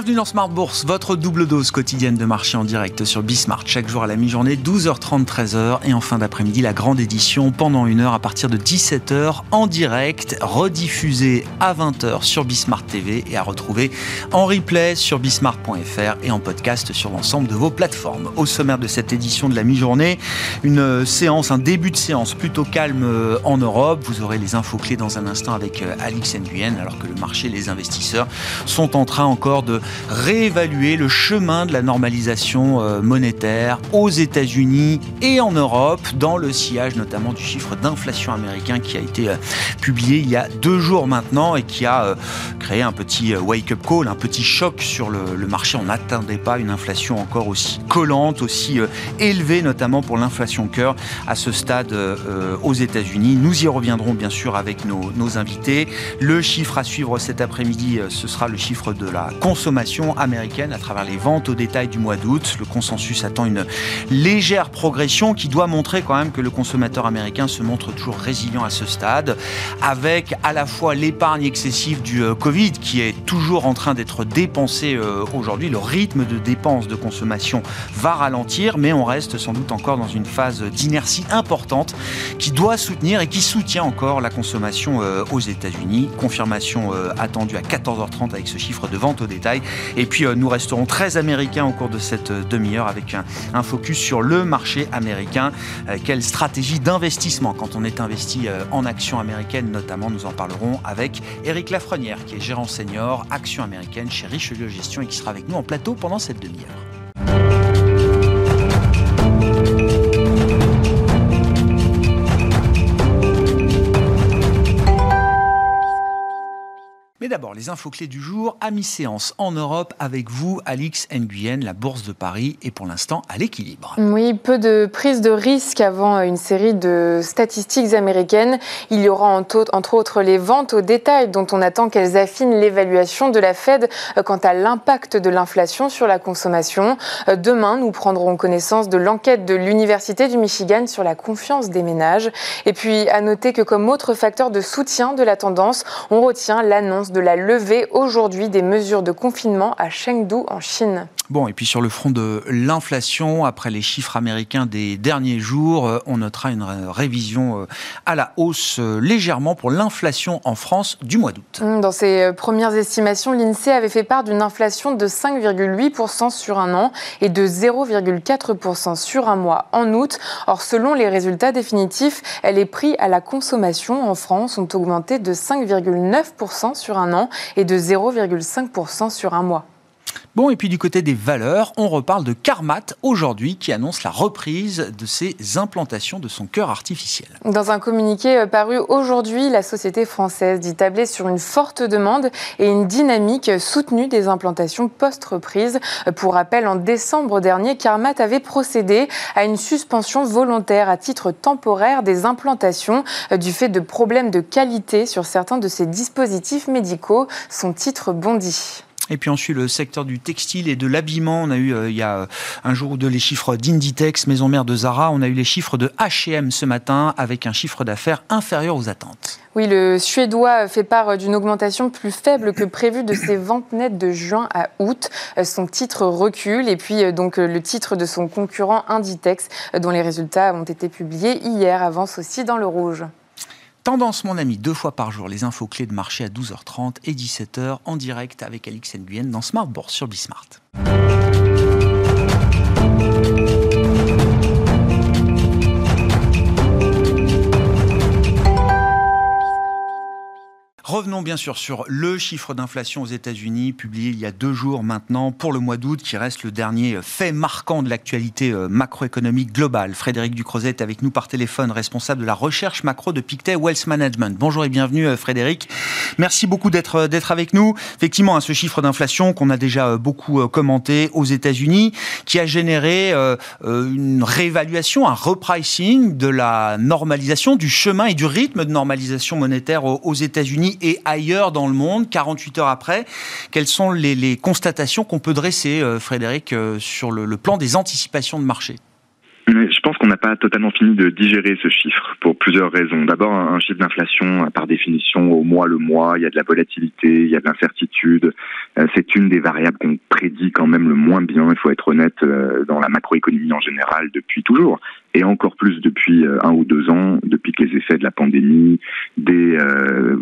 Bienvenue dans Smart Bourse, votre double dose quotidienne de marché en direct sur Bismart. Chaque jour à la mi-journée, 12h30, 13h. Et en fin d'après-midi, la grande édition pendant une heure à partir de 17h en direct, rediffusée à 20h sur Bismart TV et à retrouver en replay sur bismart.fr et en podcast sur l'ensemble de vos plateformes. Au sommaire de cette édition de la mi-journée, une séance, un début de séance plutôt calme euh, en Europe. Vous aurez les infos clés dans un instant avec euh, Alix Nguyen, alors que le marché, les investisseurs sont en train encore de réévaluer le chemin de la normalisation euh, monétaire aux États-Unis et en Europe, dans le sillage notamment du chiffre d'inflation américain qui a été euh, publié il y a deux jours maintenant et qui a euh, créé un petit wake-up call, un petit choc sur le, marché. On n'attendait pas une inflation encore aussi collante, aussi élevée, notamment pour l'inflation cœur à ce stade aux États-Unis. Nous y reviendrons bien sûr avec nos, nos invités. Le chiffre à suivre cet après-midi, ce sera le chiffre de la consommation américaine à travers les ventes au détail du mois d'août. Le consensus attend une légère progression qui doit montrer quand même que le consommateur américain se montre toujours résilient à ce stade, avec à la fois l'épargne excessive du euh, Covid qui est toujours en train d'être dépensée euh, aujourd'hui. Le rythme de dépenses de consommation va ralentir, mais on reste sans doute encore dans une phase d'inertie importante qui doit soutenir et qui soutient encore la consommation euh, aux États-Unis. Confirmation attendue à 14h30 avec ce chiffre de vente au détail. Et puis euh, nous resterons très américains au cours de cette euh, demi-heure avec un, focus sur le marché américain. Euh, quelle stratégie d'investissement quand on est investi en actions américaines notamment Nous en parlerons avec Eric Lafrenière qui est gérant senior actions américaines chez Richelieu Gestion et qui sera avec nous en plateau pendant cette demi-heure. Les infos clés du jour à mi-séance en Europe avec vous, Alix Nguyen. La Bourse de Paris est pour l'instant à l'équilibre. Oui, peu de prise de risque avant une série de statistiques américaines. Il y aura entre autres les ventes au détail dont on attend qu'elles affinent l'évaluation de la Fed quant à l'impact de l'inflation sur la consommation. Demain, nous prendrons connaissance de l'enquête de l'Université du Michigan sur la confiance des ménages. Et puis, à noter que comme autre facteur de soutien de la tendance, on retient l'annonce de la levée aujourd'hui des mesures de confinement à Chengdu en Chine. Bon, et puis sur le front de l'inflation, après les chiffres américains des derniers jours, euh, on notera une révision euh, à la hausse euh, légèrement pour l'inflation en France du mois d'août. Mmh, dans ses premières estimations, l'INSEE avait fait part d'une inflation de 5,8% sur un an et de 0,4% sur un mois en août. Or, selon les résultats définitifs, les prix à la consommation en France ont augmenté de 5,9% sur un an et de 0,5% sur un mois. Bon, et puis du côté des valeurs, on reparle de Carmat aujourd'hui qui annonce la reprise de ses implantations de son cœur artificiel. Dans un communiqué euh, paru aujourd'hui, la société française dit tabler sur une forte demande et une dynamique soutenue des implantations post-reprise. Pour rappel, en décembre dernier, Carmat avait procédé à une suspension volontaire à titre temporaire des implantations euh, du fait de problèmes de qualité sur certains de ses dispositifs médicaux. Son titre bondit. Et puis ensuite, le secteur du textile et de l'habillement. On a eu, euh, il y a euh, un jour ou deux, les chiffres d'Inditex, maison mère de Zara. On a eu les chiffres de H&M ce matin, avec un chiffre d'affaires inférieur aux attentes. Oui, le Suédois fait part d'une augmentation plus faible que prévu de ses ventes nettes de juin à août. Son titre recule et puis euh, donc le titre de son concurrent Inditex, dont les résultats ont été publiés hier, avance aussi dans le rouge. Tendance, mon ami, deux fois par jour, les infos clés de marché à 12h30 et 17h en direct avec Alix Nguyen dans Smart Bourse sur Bismart. Revenons bien sûr sur le chiffre d'inflation aux États-Unis, publié il y a deux jours maintenant pour le mois d'août, qui reste le dernier fait marquant de l'actualité euh, macroéconomique globale. Frédéric Ducrozet est avec nous par téléphone, responsable de la recherche macro de Pictet Wealth Management. Bonjour et bienvenue euh, Frédéric. Merci beaucoup d'être euh, avec nous. Effectivement, hein, ce chiffre d'inflation qu'on a déjà beaucoup commenté aux États-Unis, qui a généré une réévaluation, un repricing de la normalisation, du chemin et du rythme de normalisation monétaire aux États-Unis et ailleurs dans le monde, 48 heures après. Quelles sont les, constatations qu'on peut dresser, euh, Frédéric, euh, sur le, plan des anticipations de marché? Je pense qu'on n'a pas totalement fini de digérer ce chiffre pour plusieurs raisons. D'abord, un chiffre d'inflation, par définition, au mois le mois, il y a de la volatilité, il y a de l'incertitude. Euh, c'est une des variables qu'on prédit quand même le moins bien, il faut être honnête, euh, dans la macroéconomie en général depuis toujours. Et encore plus depuis euh, un ou deux ans, depuis que les effets de la pandémie, des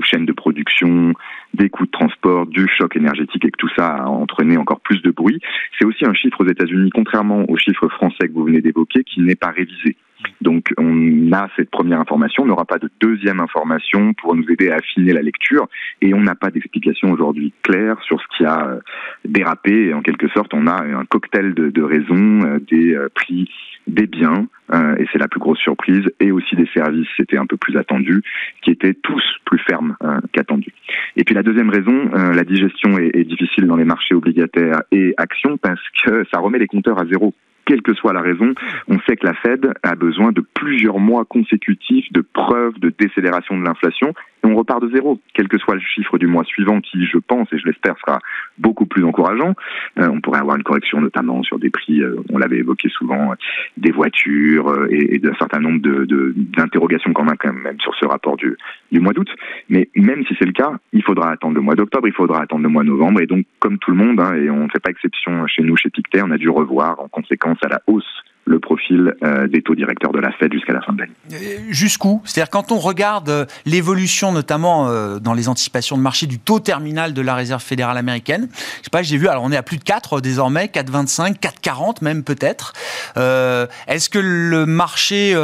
chaînes de production, des coûts de transport, du choc énergétique et que tout ça a entraîné encore plus de bruit. C'est aussi un chiffre aux États-Unis, contrairement au chiffre français que vous venez d'évoquer, qui n'est pas révisé. Donc on a cette première information, on n'aura pas de deuxième information pour nous aider à affiner la lecture et on n'a pas d'explication aujourd'hui claire sur ce qui a euh, dérapé en quelque sorte on a un cocktail de, raisons, euh, des euh, prix des biens, et c'est la plus grosse surprise, et aussi des services, c'était un peu plus attendu, qui étaient tous plus fermes qu'attendus. Et puis la deuxième raison, la digestion est, est difficile dans les marchés obligataires et actions parce que ça remet les compteurs à zéro quelle que soit la raison, on sait que la Fed a besoin de plusieurs mois consécutifs de preuves de décélération de l'inflation et on repart de zéro, quel que soit le chiffre du mois suivant qui, je pense et je l'espère, sera beaucoup plus encourageant. Euh, on pourrait avoir une correction notamment sur des prix, euh, on l'avait évoqué souvent, des voitures euh, et, d'un certain nombre d'interrogations de, quand, même, quand même sur ce rapport du, du mois d'août. Mais même si c'est le cas, il faudra attendre le mois d'octobre, il faudra attendre le mois de novembre. Et donc, comme tout le monde, hein, et on ne fait pas exception chez nous, chez Pictet, on a dû revoir en conséquence à la hausse le profil euh, des taux directeurs de la Fed jusqu'à la fin de l'année. Euh, jusqu'où? C'est-à-dire quand on regarde euh, l'évolution, notamment dans les anticipations de marché du taux terminal de la Réserve fédérale américaine, je sais pas, j'ai vu, alors on est à plus de 4 désormais, 4,25, 4,40 même peut-être. Est-ce que le marché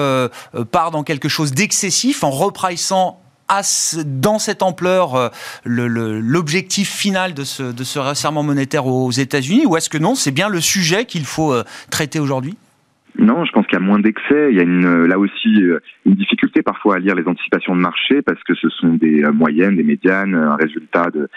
part dans quelque chose d'excessif en repricant dans cette ampleur l'objectif final de ce, resserrement monétaire aux États-Unis ou est-ce que non, c'est bien le sujet qu'il faut traiter aujourd'hui? Non, je pense qu'il y a moins d'excès. Il y a une, là aussi euh, une difficulté parfois à lire les anticipations de marché parce que ce sont des euh, moyennes, des médianes, un résultat de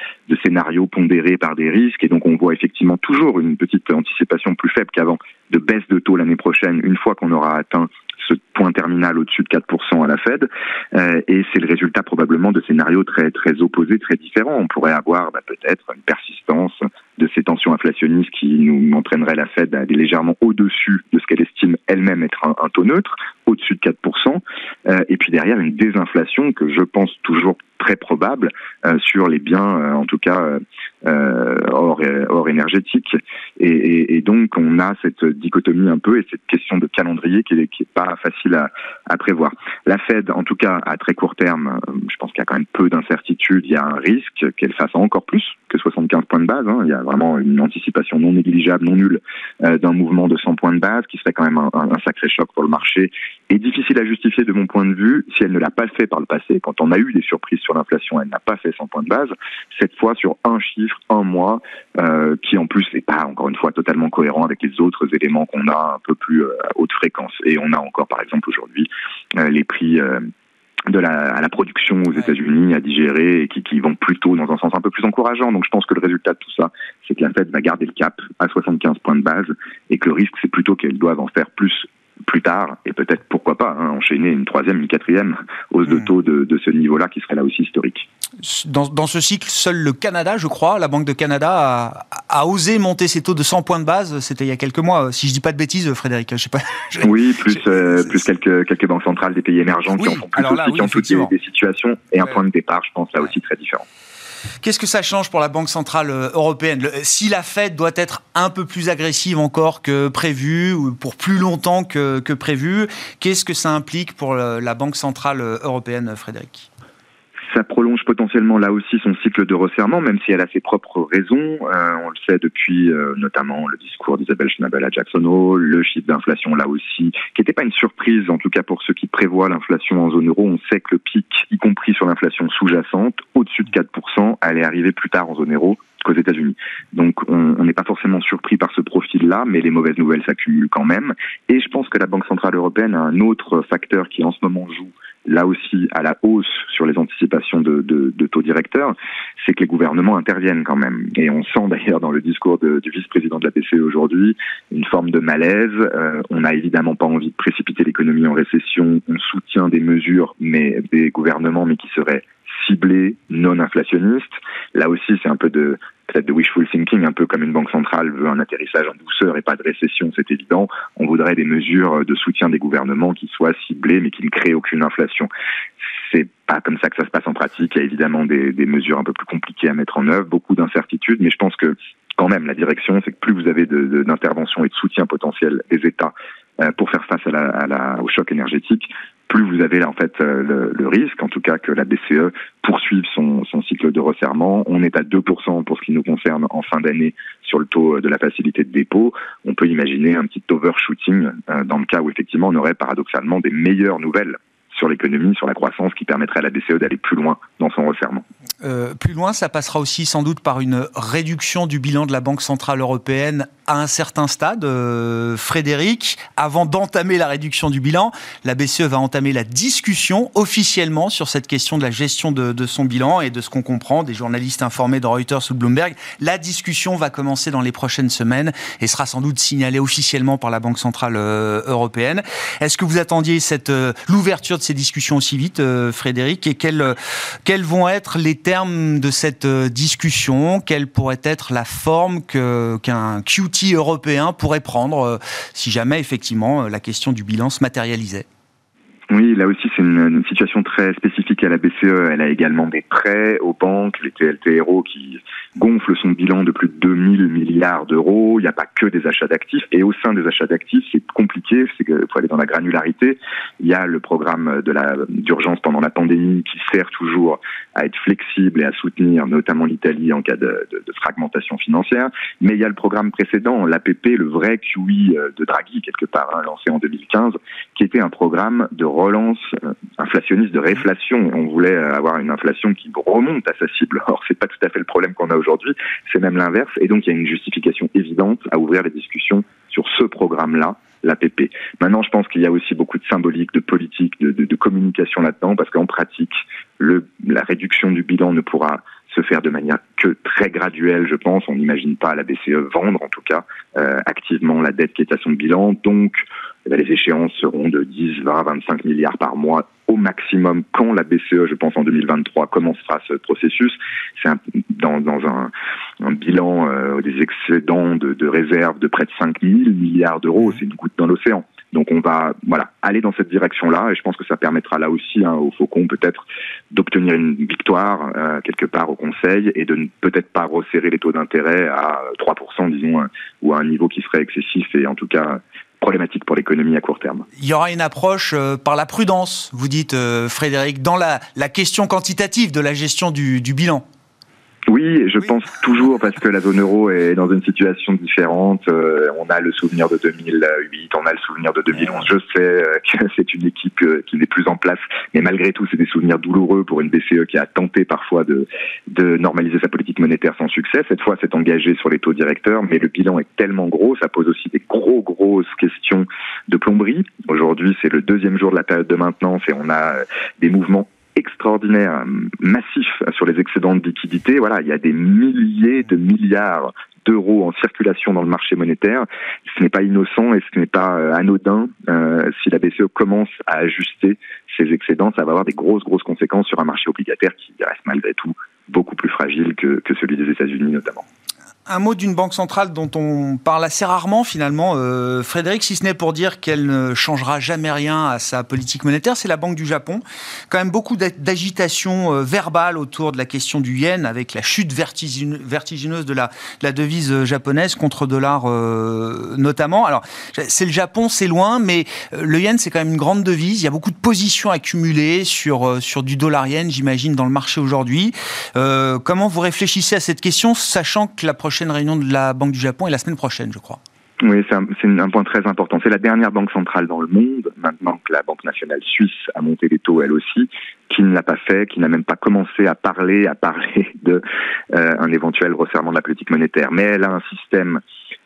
scénarios pondérés par des risques. Et donc on voit effectivement toujours une petite anticipation plus faible qu'avant de baisse de taux l'année prochaine une fois qu'on aura atteint ce point terminal au-dessus de 4% à la Fed. Euh, et c'est le résultat probablement de scénarios très très opposés, très différents. On pourrait avoir bah, peut-être une persistance de ces tensions inflationnistes qui nous entraînerait la Fed à aller légèrement au-dessus de ce qu'elle estime elle-même être un, taux neutre, au-dessus de 4%, euh, et puis derrière une désinflation que je pense toujours très probable euh, sur les biens, euh, en tout cas hors, hors énergétique. Et, et, donc on a cette dichotomie un peu et cette question de calendrier qui n'est qui est pas facile à, à, prévoir. La Fed, en tout cas à très court terme, je pense qu'il y a quand même peu d'incertitudes. Il y a un risque qu'elle fasse encore plus que 75 points de base. Hein. Il y a vraiment une anticipation non négligeable, non nulle d'un mouvement de 100 points de base qui serait quand même un, sacré choc pour le marché et difficile à justifier de mon point de vue si elle ne l'a pas fait par le passé. Quand on a eu des surprises sur l'inflation, elle n'a pas fait 100 points de base. Cette fois sur un chiffre, un mois, euh, qui en plus n'est pas encore une fois totalement cohérent avec les autres éléments qu'on a un peu plus euh, à haute fréquence. Et on a encore par exemple aujourd'hui euh, les prix de la, à la production aux États-Unis à digérer et qui, qui vont plutôt dans un sens un peu plus encourageant. Donc je pense que le résultat de tout ça, c'est que la Fed va garder le cap à 75 points de base et que le risque, c'est plutôt qu'elle doive en faire plus plus tard, et peut-être pourquoi pas hein, enchaîner une troisième, une quatrième hausse de hmm. taux de, de ce niveau-là qui serait là aussi historique. Dans, dans, ce cycle, seul le Canada, je crois, la Banque de Canada a, a osé monter ses taux de 100 points de base. C'était il y a quelques mois, si je dis pas de bêtises, Frédéric. Je sais pas. Oui, plus euh, plus quelques quelques banques centrales des pays émergents qui en font plus aussi, qui ont toutes des, situations et un point de départ, je pense là aussi très différent. Qu'est-ce que ça change pour la Banque Centrale euh, Européenne Si la Fed doit être un peu plus agressive encore que prévu, ou pour plus longtemps que, que prévu, qu'est-ce que ça implique pour la Banque Centrale euh, Européenne, Frédéric? Ça prolonge potentiellement là aussi son cycle de resserrement, même si elle a ses propres raisons. Euh, on le sait depuis euh, notamment le discours d'Isabelle Schnabel à Jackson Hole, le chiffre d'inflation là aussi, qui n'était pas une surprise, en tout cas pour ceux qui prévoient l'inflation en zone euro. On sait que le pic, y compris sur l'inflation sous-jacente, au-dessus de 4%, allait arriver plus tard en zone euro qu'aux États-Unis. Donc on n'est pas forcément surpris par ce profil-là, mais les mauvaises nouvelles s'accumulent quand même. Et je pense que la Banque Centrale Européenne a un autre facteur qui en ce moment joue là aussi à la hausse sur les anticipations de, taux directeurs, c'est que les gouvernements interviennent quand même. Et on sent d'ailleurs dans le discours de, du vice-président de la BCE aujourd'hui une forme de malaise. Euh, on n'a évidemment pas envie de précipiter l'économie en récession. On soutient des mesures, mais des gouvernements, mais qui seraient ciblée, non inflationniste. Là aussi, c'est un peu de peut-être de wishful thinking, un peu comme une banque centrale veut un atterrissage en douceur et pas de récession, c'est évident. On voudrait des mesures de soutien des gouvernements qui soient ciblées mais qui ne créent aucune inflation. C'est pas comme ça que ça se passe en pratique. Il y a évidemment des, mesures un peu plus compliquées à mettre en œuvre, beaucoup d'incertitudes, mais je pense que quand même la direction, c'est que plus vous avez d'intervention et de soutien potentiel des États euh, pour faire face au choc énergétique, plus vous avez en fait euh, le, risque, en tout cas que la BCE poursuive son, son cycle de resserrement. On est à 2% pour ce qui nous concerne en fin d'année sur le taux de la facilité de dépôt. On peut imaginer un petit overshooting euh, dans le cas où effectivement on aurait paradoxalement des meilleures nouvelles sur l'économie, sur la croissance, qui permettrait à la BCE d'aller plus loin dans son resserrement. Euh, plus loin, ça passera aussi sans doute par une réduction du bilan de la Banque Centrale Européenne à un certain stade. Euh, Frédéric, avant d'entamer la réduction du bilan, la BCE va entamer la discussion officiellement sur cette question de la gestion de, son bilan et de ce qu'on comprend des journalistes informés de Reuters ou de Bloomberg. La discussion va commencer dans les prochaines semaines et sera sans doute signalée officiellement par la Banque Centrale euh, Européenne. Est-ce que vous attendiez cette l'ouverture de ces discussions aussi vite, euh, Frédéric Et quels, quels vont être les termes de cette discussion? Quelle pourrait être la forme qu'un QT européen pourrait prendre euh, si jamais effectivement euh, la question du bilan se matérialisait? Oui, là aussi c'est une, situation très spécifique à la BCE. Elle a également des prêts aux banques, les TLTRO qui gonflent son bilan de plus de 2000 milliards d'euros. Il n'y a pas que des achats d'actifs. Et au sein des achats d'actifs, c'est compliqué, c'est qu'il faut aller dans la granularité. Il y a le programme de la d'urgence pendant la pandémie qui sert toujours à être flexible et à soutenir notamment l'Italie en cas de, fragmentation financière. Mais il y a le programme précédent, l'APP, le vrai QI euh, de Draghi quelque part, hein, lancé en 2015, qui était un programme de relance euh, inflationniste, de réflation. On voulait avoir une inflation qui remonte à sa cible. Or, c'est pas tout à fait le problème qu'on a aujourd'hui, c'est même l'inverse. Et donc, il y a une justification évidente à ouvrir les discussions sur ce programme-là, l'APP. Maintenant, je pense qu'il y a aussi beaucoup de symbolique, de politique, de, communication là-dedans, parce qu'en pratique, la réduction du bilan ne pourra se faire de manière que très graduelle, je pense. On n'imagine pas la BCE vendre, en tout cas, euh, activement la dette qui est à son bilan. Donc, eh les échéances seront de 10, 20, 25 milliards par mois au maximum quand la BCE, je pense en 2023, commencera ce processus. C'est dans, dans un, un, bilan euh, des excédents de, de réserves de près de 5 000 milliards d'euros. C'est une goutte dans l'océan. Donc on va voilà aller dans cette direction-là et je pense que ça permettra là aussi hein, au Faucon peut-être d'obtenir une victoire euh, quelque part au Conseil et de ne peut-être pas resserrer les taux d'intérêt à 3% disons hein, ou à un niveau qui serait excessif et en tout cas problématique pour l'économie à court terme. Il y aura une approche euh, par la prudence, vous dites euh, Frédéric, dans la, question quantitative de la gestion du bilan. Oui, je oui. pense toujours parce que la zone euro est dans une situation différente. Euh, on a le souvenir de 2008, on a le souvenir de 2011. Je sais euh, que c'est une équipe euh, qui n'est plus en place, mais malgré tout, c'est des souvenirs douloureux pour une BCE qui a tenté parfois de, de normaliser sa politique monétaire sans succès. Cette fois, c'est engagé sur les taux directeurs, mais le bilan est tellement gros, ça pose aussi des gros grosses questions de plomberie. Aujourd'hui, c'est le deuxième jour de la période de maintenance et on a des mouvements extraordinaire, massif sur les excédents de liquidité. Voilà, il y a des milliers de milliards d'euros en circulation dans le marché monétaire. Ce n'est pas innocent et ce n'est pas anodin. Euh, si la BCE commence à ajuster ses excédents, ça va avoir des grosses, grosses conséquences sur un marché obligataire qui reste malgré tout beaucoup plus fragile que, que celui des États-Unis notamment un mot d'une banque centrale dont on parle assez rarement finalement, euh, Frédéric, si ce n'est pour dire qu'elle ne changera jamais rien à sa politique monétaire, c'est la Banque du Japon. Quand même beaucoup d'agitation euh, verbale autour de la question du yen, avec la chute vertigineuse de la, de la devise japonaise contre dollar euh, notamment. Alors, c'est le Japon, c'est loin, mais euh, le yen, c'est quand même une grande devise. Il y a beaucoup de positions accumulées sur, euh, du dollar yen, j'imagine, dans le marché aujourd'hui. Euh, comment vous réfléchissez à cette question, sachant que la prochaine prochaine réunion de la Banque du Japon est la semaine prochaine, je crois. Oui, c'est un, point très important. C'est la dernière banque centrale dans le monde, maintenant que la Banque nationale suisse a monté les taux elle aussi, qui ne l'a pas fait, qui n'a même pas commencé à parler, à parler de euh, éventuel resserrement de la politique monétaire. Mais elle a un système,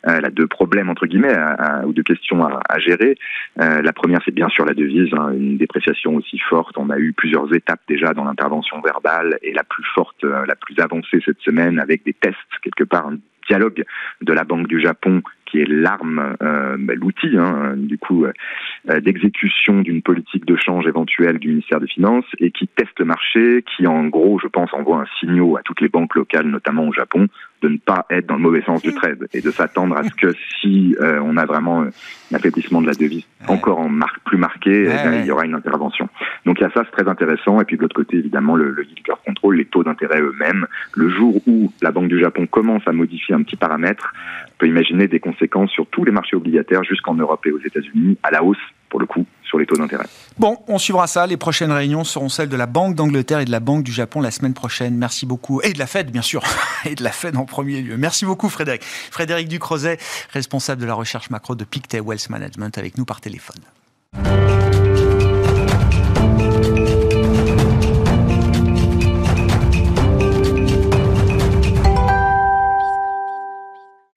elle a deux problèmes entre guillemets ou deux questions à, gérer. Euh, la première, c'est bien sûr la devise, hein, une dépréciation aussi forte. On a eu plusieurs étapes déjà dans l'intervention verbale et la plus forte, euh, la plus avancée cette semaine avec des tests quelque part, un dialogue de la Banque du Japon qui est l'arme, euh, bah, l'outil, hein, du coup, euh, d'exécution d'une politique de change éventuelle du ministère des Finances et qui teste le marché, qui en gros, je pense, envoie un signal à toutes les banques locales, notamment au Japon, de ne pas être dans le mauvais sens du trade et de s'attendre à ce que si euh, on a vraiment un affaiblissement de la devise encore en mar plus marqué, eh il y aura une intervention. Donc il y a ça, c'est très intéressant. Et puis de l'autre côté, évidemment, le, le yield curve control, les taux d'intérêt eux-mêmes. Le jour où la Banque du Japon commence à modifier un petit paramètre, on peut imaginer des conséquences sur tous les marchés obligataires jusqu'en Europe et aux États-Unis à la hausse le coup, sur les taux d'intérêt. Bon, on suivra ça. Les prochaines réunions seront celles de la Banque d'Angleterre et de la Banque du Japon la semaine prochaine. Merci beaucoup. Et de la Fed, bien sûr. Et de la Fed en premier lieu. Merci beaucoup, Frédéric. Frédéric Ducrozet, responsable de la recherche macro de Pictet Wealth Management, avec nous par téléphone.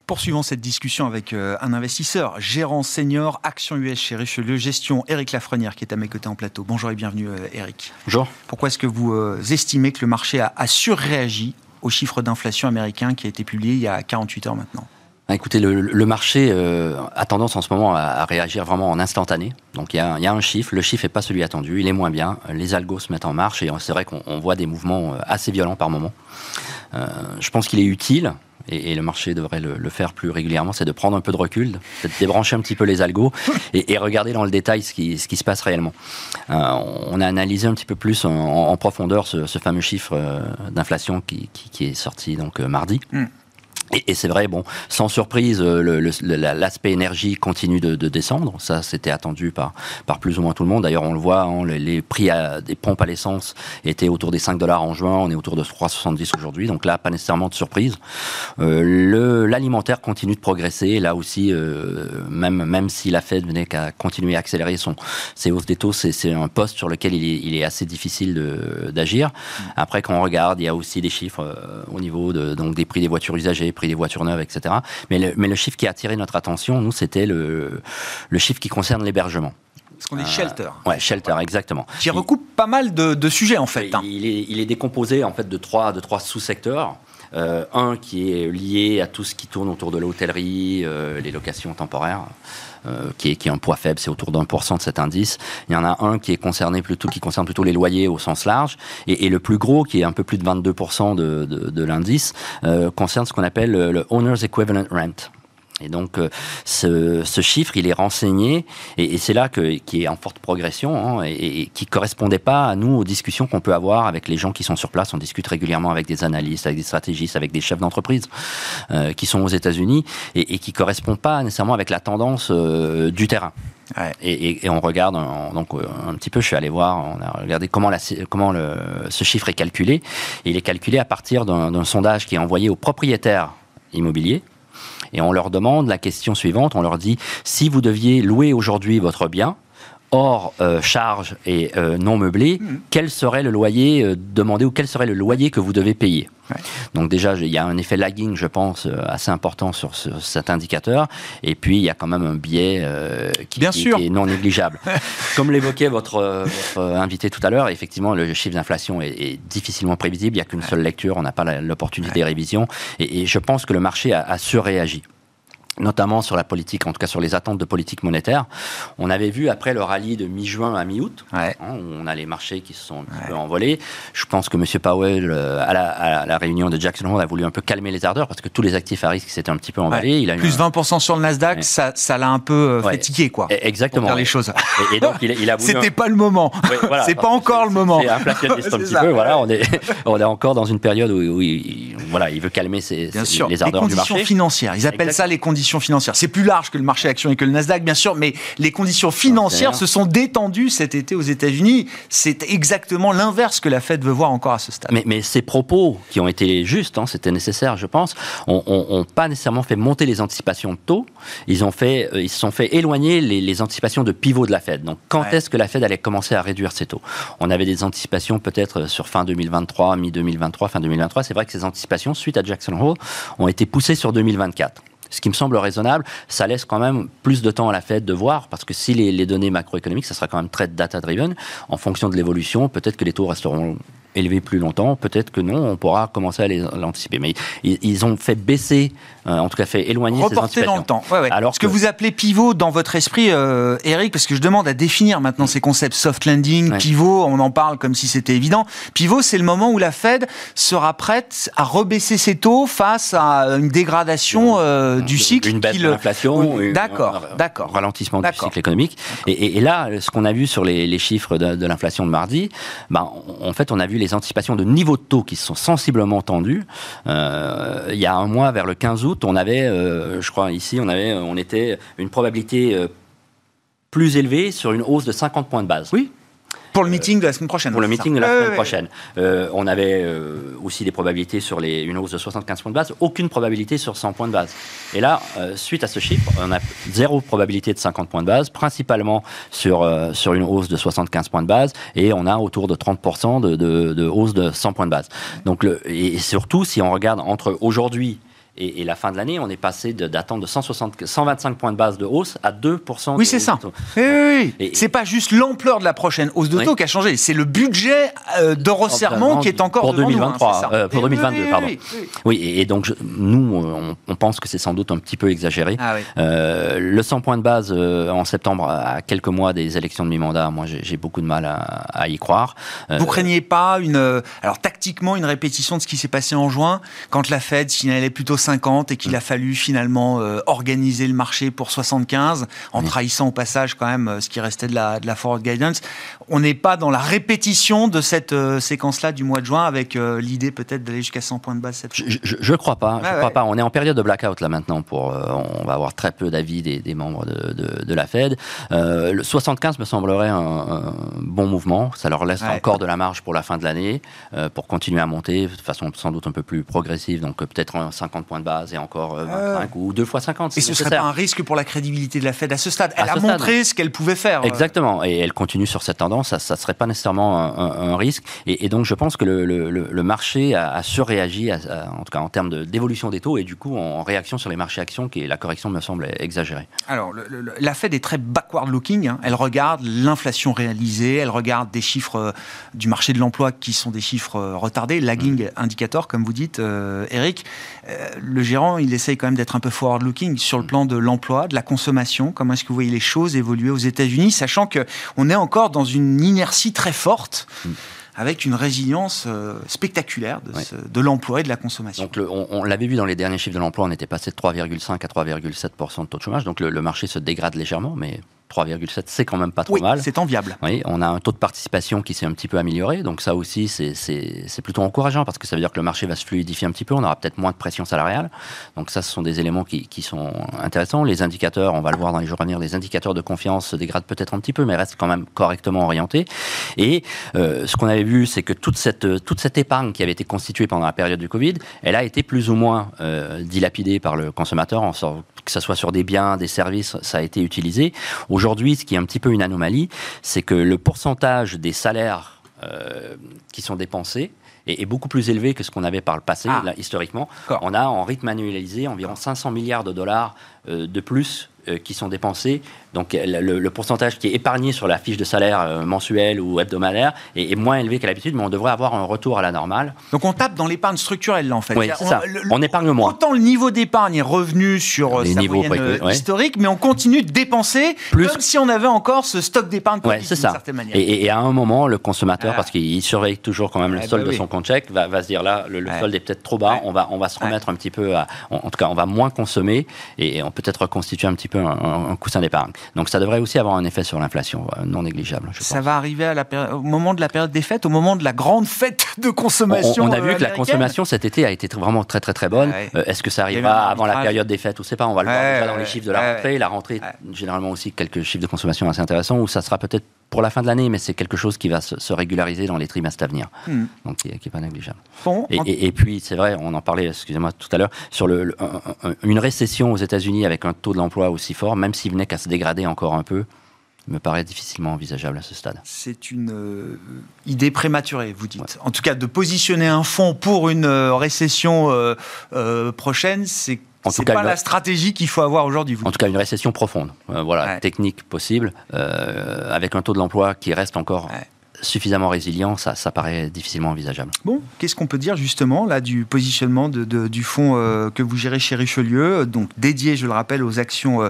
Poursuivons cette discussion avec euh, un investisseur, gérant senior, Action US chez Richelieu Gestion, Eric Lafrenière, qui est à mes côtés en plateau. Bonjour et bienvenue, Eric. Euh, Bonjour. Pourquoi est-ce que vous euh, estimez que le marché a, a surréagi au chiffre d'inflation américain qui a été publié il y a 48 heures maintenant? Bah, Écoutez, le, le marché euh, a tendance en ce moment à, à, réagir vraiment en instantané. Donc il y, a, il y, a, un chiffre, le chiffre n'est pas celui attendu, il est moins bien. Les algos se mettent en marche et c'est vrai qu'on voit des mouvements assez violents par moment. Euh, je pense qu'il est utile et, et, le marché devrait le, le faire plus régulièrement, c'est de prendre un peu de recul, de débrancher un petit peu les algos et, et, regarder dans le détail ce qui, ce qui se passe réellement. Euh, on a analysé un petit peu plus en, en profondeur ce, ce, fameux chiffre euh, d'inflation qui, qui, qui, est sorti donc euh, mardi. Mm. Et, c'est vrai, bon, sans surprise, l'aspect énergie continue de, de descendre. Ça, c'était attendu par, par plus ou moins tout le monde. D'ailleurs, on le voit, hein, les, prix à, des pompes à l'essence étaient autour des 5 dollars en juin. On est autour de 3,70 aujourd'hui. Donc là, pas nécessairement de surprise. Euh, L'alimentaire continue de progresser. Là aussi, euh, même, même si la Fed venait qu'à continuer à accélérer son, ses hausses des taux, c'est un poste sur lequel il est, assez difficile d'agir. Après, quand on regarde, il y a aussi des chiffres euh, au niveau de, donc, des prix des voitures usagées prix des voitures neuves, etc. Mais le, mais le chiffre qui a attiré notre attention, nous, c'était le, le chiffre qui concerne l'hébergement. Ce qu'on dit shelter. Euh, ouais, shelter, exactement. Qui recoupe il, pas mal de, de, sujets en fait. Il, hein. il, est, il est décomposé en fait de trois, de trois sous-secteurs. Euh, un qui est lié à tout ce qui tourne autour de l'hôtellerie, euh, les locations temporaires. Euh, qui, est, qui est un poids faible, c'est autour d'un pour cent de cet indice. Il y en a un qui est concerné plutôt, qui concerne plutôt les loyers au sens large, et, et le plus gros, qui est un peu plus de 22% de, de, de l'indice, euh, concerne ce qu'on appelle le, le Owner's Equivalent Rent. Et donc, euh, ce, ce, chiffre, il est renseigné, et, et c'est là que, qui est en forte progression, hein, et, et, qui correspondait pas à nous aux discussions qu'on peut avoir avec les gens qui sont sur place. On discute régulièrement avec des analystes, avec des stratégistes, avec des chefs d'entreprise euh, qui sont aux États-Unis, et, et, qui correspond pas nécessairement avec la tendance euh, du terrain. Ouais. Et, et, on regarde en, donc un petit peu. Je suis allé voir, on a regardé comment, la, comment le, ce chiffre est calculé. Il est calculé à partir d'un sondage qui est envoyé aux propriétaires immobiliers et on leur demande la question suivante, on leur dit, si vous deviez louer aujourd'hui votre bien, hors euh, charge et euh, non meublé, mmh. quel serait le loyer euh, demandé ou quel serait le loyer que vous devez payer ouais. Donc déjà, il y a un effet lagging, je pense, assez important sur ce, cet indicateur. Et puis, il y a quand même un biais qui, Bien qui, sûr. qui, est non négligeable. Comme l'évoquait votre, votre, invité tout à l'heure, effectivement, le chiffre d'inflation est, est, difficilement prévisible. Il n'y a qu'une ouais. seule lecture, on n'a pas l'opportunité ouais. des révisions. Et, et, je pense que le marché a, a surréagi notamment sur la politique, en tout cas sur les attentes de politique monétaire. On avait vu après le rallye de mi-juin à mi-août, ouais. hein, où on a les marchés qui se sont un petit ouais. peu envolés. Je pense que M. Powell, euh, à, la, à, la, réunion de Jackson Hole, a voulu un peu calmer les ardeurs parce que tous les actifs à risque s'étaient un petit peu emballés. Ouais. Il a Plus un... 20% sur le Nasdaq, ça, ça l'a un peu fait tiquer, quoi. Exactement. Pour les choses. Et, et donc, il, il a voulu. C'était un... pas le moment. voilà, c'est pas encore le moment. C'est inflationniste un petit ça. peu. Voilà, on est, on est encore dans une période où, où il, voilà, il veut calmer ses, Bien ses, sûr. les ardeurs les du marché. conditions financières. Ils appellent Exactement. ça les conditions financières. C'est plus large que le marché action et que le Nasdaq, bien sûr, mais les conditions financières se sont détendues cet été aux États-Unis. C'est exactement l'inverse que la Fed veut voir encore à ce stade. Mais, mais ces propos, qui ont été justes, hein, c'était nécessaire, je pense, n'ont pas nécessairement fait monter les anticipations de taux. Ils, ont fait, euh, ils se sont fait éloigner les, les, anticipations de pivot de la Fed. Donc, quand ouais. est-ce que la Fed allait commencer à réduire ses taux? On avait des anticipations peut-être sur fin 2023, mi-2023, fin 2023. C'est vrai que ces anticipations, suite à Jackson Hole, ont été poussées sur 2024 ce qui me semble raisonnable, ça laisse quand même plus de temps à la Fed de voir, parce que si les, données macroéconomiques, ça sera quand même très data-driven, en fonction de l'évolution, peut-être que les taux resteront élevé plus longtemps, peut-être que non, on pourra commencer à l'anticiper. Mais ils, ont fait baisser, euh, en tout cas fait éloigner Reporter ces dans le temps. Alors ce que, vous appelez pivot dans votre esprit, euh, Eric, parce que je demande à définir maintenant ces concepts soft landing, pivot, on en parle comme si c'était évident. Pivot, c'est le moment où la Fed sera prête à rebaisser ses taux face à une dégradation euh, du cycle. Une baisse de l'inflation. D'accord, d'accord. Ralentissement du cycle économique. Et, là, ce qu'on a vu sur les, chiffres de, l'inflation de mardi, ben, en fait, on a vu les anticipations de niveau de taux qui sont sensiblement tendues. Euh, il y a un mois, vers le 15 août, on avait, euh, je crois ici, on avait, on était une probabilité euh, plus élevée sur une hausse de 50 points de base. Oui. Pour le meeting de la semaine prochaine. Pour le meeting de la semaine prochaine. Euh, on avait euh, aussi des probabilités sur les, une hausse de 75 points de base, aucune probabilité sur 100 points de base. Et là, euh, suite à ce chiffre, on a zéro probabilité de 50 points de base, principalement sur, sur une hausse de 75 points de base, et on a autour de 30% de, de, de, hausse de 100 points de base. Donc le, et surtout, si on regarde entre aujourd'hui et, la fin de l'année, on est passé d'attendre de, 160, 125 points de base de hausse à 2% Oui, c'est ça. Oui, oui, oui. C'est pas juste l'ampleur de la prochaine hausse de taux qui a changé, c'est le budget euh, de resserrement qui est encore pour 2023, nous, hein, euh, pour 2022, pardon. Oui, et, donc nous, on, pense que c'est sans doute un petit peu exagéré. Ah euh, le 100 points de base en septembre, à quelques mois des élections de mi-mandat, moi j'ai beaucoup de mal à, y croire. Vous craignez pas une, alors tactiquement, une répétition de ce qui s'est passé en juin, quand la Fed signalait plutôt 50 et qu'il mm. a fallu finalement euh, organiser le marché pour 75 en trahissant au passage quand même euh, ce qui restait de la, de la forward guidance. On n'est pas dans la répétition de cette euh, séquence-là du mois de juin avec l'idée peut-être d'aller jusqu'à 100 points de base cette fois. Je, ne crois pas. je crois pas. On est en période de blackout là maintenant. Pour, on va avoir très peu d'avis des, des, membres de, de, de la Fed. le 75 me semblerait un, bon mouvement. Ça leur laisse encore de la marge pour la fin de l'année pour continuer à monter de façon sans doute un peu plus progressive. Donc peut-être 50 points de base et encore 25 euh, ou 2 fois 50. Et ce serait pas un risque pour la crédibilité de la Fed à ce stade Elle a montré ce qu'elle pouvait faire. Exactement, et elle continue sur cette tendance, ça ne serait pas nécessairement un, risque. Et, donc je pense que le, le, marché a, surréagi, en tout cas en termes d'évolution des taux, et du coup en réaction sur les marchés actions, qui la correction me semble exagérée. Alors la Fed est très backward-looking, hein. elle regarde l'inflation réalisée, elle regarde des chiffres euh, du marché de l'emploi qui sont des chiffres euh, retardés, lagging mm. indicator, comme vous dites, Eric le gérant, il essaye quand même d'être un peu forward-looking sur le mm. plan de l'emploi, de la consommation. Comment est-ce que vous voyez les choses évoluer aux États-Unis, sachant qu'on est encore dans une inertie très forte mm. avec une résilience euh, spectaculaire de, l'emploi et de la consommation. Donc on, l'avait vu dans les derniers chiffres de l'emploi, on était passé de 3,5 à 3,7% de taux de chômage, donc le, le, marché se dégrade légèrement, mais 3,7, c'est quand même pas trop mal. C'est enviable. Oui, on a un taux de participation qui s'est un petit peu amélioré, donc ça aussi, c'est plutôt encourageant parce que ça veut dire que le marché va se fluidifier un petit peu, on aura peut-être moins de pression salariale. Donc ça, ce sont des éléments qui, qui, sont intéressants. Les indicateurs, on va le voir dans les jours à venir, les indicateurs de confiance se dégradent peut-être un petit peu, mais restent quand même correctement orientés. Et euh, ce qu'on avait vu, c'est que toute cette, toute cette épargne qui avait été constituée pendant la période du Covid, elle a été plus ou moins euh, dilapidée par le consommateur, en sorte, que ce soit sur des biens, des services, ça a été utilisé. Aujourd'hui, ce qui est un petit peu une anomalie, c'est que le pourcentage des salaires euh, qui sont dépensés est, beaucoup plus élevé que ce qu'on avait par le passé, ah. historiquement. On a en rythme annualisé environ 500 milliards de dollars euh, de plus euh, qui sont dépensés donc le, pourcentage qui est épargné sur la fiche de salaire euh, mensuelle ou hebdomadaire est, moins élevé qu'à l'habitude, mais on devrait avoir un retour à la normale. Donc on tape dans l'épargne structurelle là en fait. Oui, c'est ça. on épargne moins. Autant le niveau d'épargne est revenu sur Les sa niveaux moyenne euh, historique, mais on continue de dépenser Plus... comme si on avait encore ce stock d'épargne ouais, c'est ça. manière. Et, à un moment, le consommateur, ah. parce qu'il surveille toujours quand même le solde bah de son compte chèque, va, va, se dire là, le, solde est peut-être trop bas, on, va, on va se remettre un petit peu à... En, tout cas, on va moins consommer et on peut être reconstituer un petit peu un, un coussin d'épargne. Donc ça devrait aussi avoir un effet sur l'inflation euh, non négligeable. ça va arriver à la au moment de la période des fêtes, au moment de la grande fête de consommation. On, a vu que la consommation cet été a été vraiment très très très bonne. Euh, est-ce que ça arrivera avant la période des fêtes? Ou c'est pas On va le voir dans les chiffres de la rentrée. La rentrée, généralement aussi quelques chiffres de consommation assez intéressants où ça sera peut-être pour la fin de l'année, mais c'est quelque chose qui va se, régulariser dans les trimestres à venir, hmm. donc qui n'est pas négligeable. et, puis, c'est vrai, on en parlait, excusez-moi, tout à l'heure, sur le, une récession aux États-Unis avec un taux de l'emploi aussi fort, même s'il venait qu'à se dégrader encore un peu, me paraît difficilement envisageable à ce stade. C'est une euh, idée prématurée, vous dites. En tout cas, de positionner un fonds pour une euh, récession euh, prochaine, c'est c'est pas la stratégie qu'il faut avoir aujourd'hui. En tout cas, une récession profonde, voilà, technique possible, avec un taux de l'emploi qui reste encore suffisamment résilient, ça, ça paraît difficilement envisageable. Bon, qu'est-ce qu'on peut dire justement là du positionnement de, du fonds euh, que vous gérez chez Richelieu, donc dédié, je le rappelle, aux actions euh,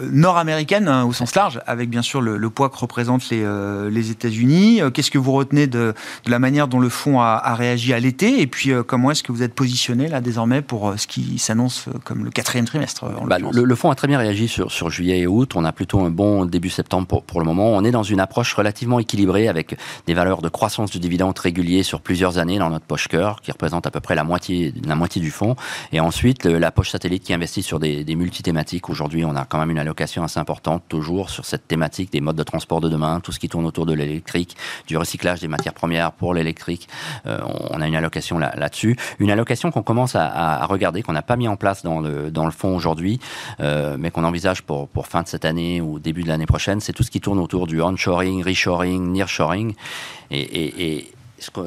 nord-américaines hein, au sens large, avec bien sûr le, poids que représentent les, euh, les États-Unis. Qu'est-ce que vous retenez de, de, la manière dont le fonds a, a réagi à l'été? Et puis comment est-ce que vous êtes positionné là désormais pour ce qui s'annonce comme le quatrième trimestre bah, le, le, fonds a très bien réagi sur, sur, juillet et août. On a plutôt un bon début septembre pour, pour le moment. On est dans une approche relativement équilibrée avec des valeurs de croissance du dividende régulier sur plusieurs années dans notre poche cœur, qui représente à peu près la moitié, la moitié du fonds. Et ensuite, la poche satellite qui investit sur des, des multithématiques. Aujourd'hui, on a quand même une allocation assez importante, toujours sur cette thématique des modes de transport de demain, tout ce qui tourne autour de l'électrique, du recyclage des matières premières pour l'électrique. Euh, on a une allocation là-dessus. une allocation qu'on commence à, à regarder, qu'on n'a pas mis en place dans le, dans le fonds aujourd'hui, euh, mais qu'on envisage pour, pour fin de cette année ou début de l'année prochaine, c'est tout ce qui tourne autour du onshoring, reshoring, nearshoring. Et, ce que,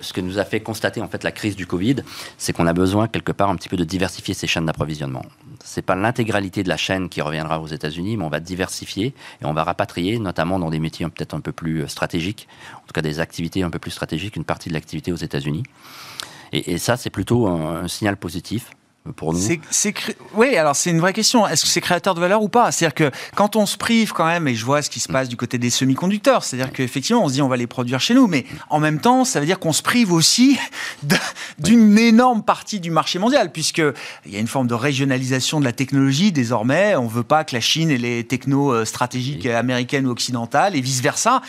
ce que nous a fait constater en fait la crise du Covid, c'est qu'on a besoin quelque part un petit peu de diversifier ces chaînes d'approvisionnement. C'est pas l'intégralité de la chaîne qui reviendra aux États-Unis, mais on va diversifier et on va rapatrier, notamment dans des métiers peut-être un peu plus stratégiques, en tout cas des activités un peu plus stratégiques, une partie de l'activité aux États-Unis. Et, ça, c'est plutôt un signal positif pour nous Oui, alors c'est une vraie question. Est-ce que c'est créateur de valeur ou pas? C'est-à-dire que quand on se prive quand même, et je vois ce qui se passe du côté des semi-conducteurs, c'est-à-dire qu'effectivement on se dit on va les produire chez nous, mais en même temps ça veut dire qu'on se prive aussi d'une énorme partie du marché mondial, puisqu'il y a une forme de régionalisation de la technologie désormais. On ne veut pas que la Chine ait les technos euh, stratégiques américaines ou occidentales et vice-versa.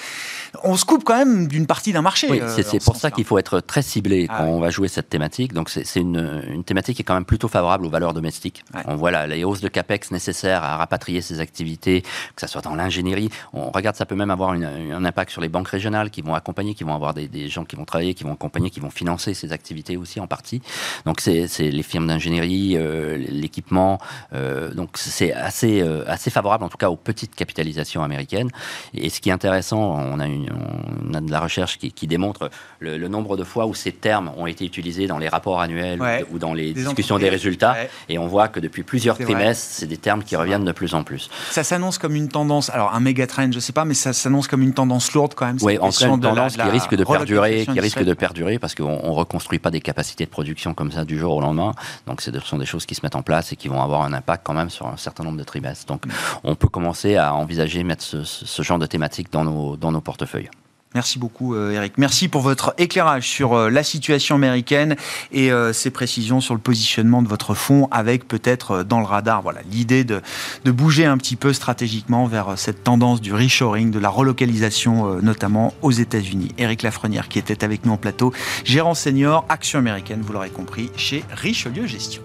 On se coupe quand même d'une partie d'un marché. Oui, c'est euh, pour ça qu'il faut être très ciblé ah quand on va jouer cette thématique. Donc c'est une, une thématique qui est quand même plutôt favorable aux valeurs domestiques. On voit la, les hausses de capex nécessaires à rapatrier ces activités, que ce soit dans l'ingénierie. On regarde, ça peut même avoir un impact sur les banques régionales qui vont accompagner, qui vont avoir des, gens qui vont travailler, qui vont accompagner, qui vont financer ces activités aussi en partie. Donc c'est les firmes d'ingénierie, euh, l'équipement. Euh, donc c'est assez, euh, assez favorable en tout cas aux petites capitalisations américaines. Et ce qui est intéressant, on a, une, on a de la recherche qui, démontre le, nombre de fois où ces termes ont été utilisés dans les rapports annuels ou, dans les discussions des résultats. Et on voit que depuis plusieurs trimestres, c'est des termes qui reviennent de plus en plus. Ça s'annonce comme une tendance, alors un méga trend, je sais pas, mais ça s'annonce comme une tendance lourde quand même. Oui, en une tendance qui risque de perdurer, qui risque de perdurer parce qu'on ne reconstruit pas des capacités de production comme ça du jour au lendemain. Donc ce sont des choses qui se mettent en place et qui vont avoir un impact quand même sur un certain nombre de trimestres. Donc mm. on peut commencer à envisager mettre ce, ce genre de thématiques dans nos, dans nos portefeuilles. Merci beaucoup, euh, Eric. Merci pour votre éclairage sur euh, la situation américaine et euh, ces précisions sur le positionnement de votre fonds, avec peut-être dans le radar, voilà, l'idée de, de, bouger un petit peu stratégiquement vers cette tendance du reshoring, de la relocalisation, notamment aux États-Unis. Eric Lafrenière, qui était avec nous en plateau, gérant senior, action américaine, vous l'aurez compris, chez Richelieu Gestion.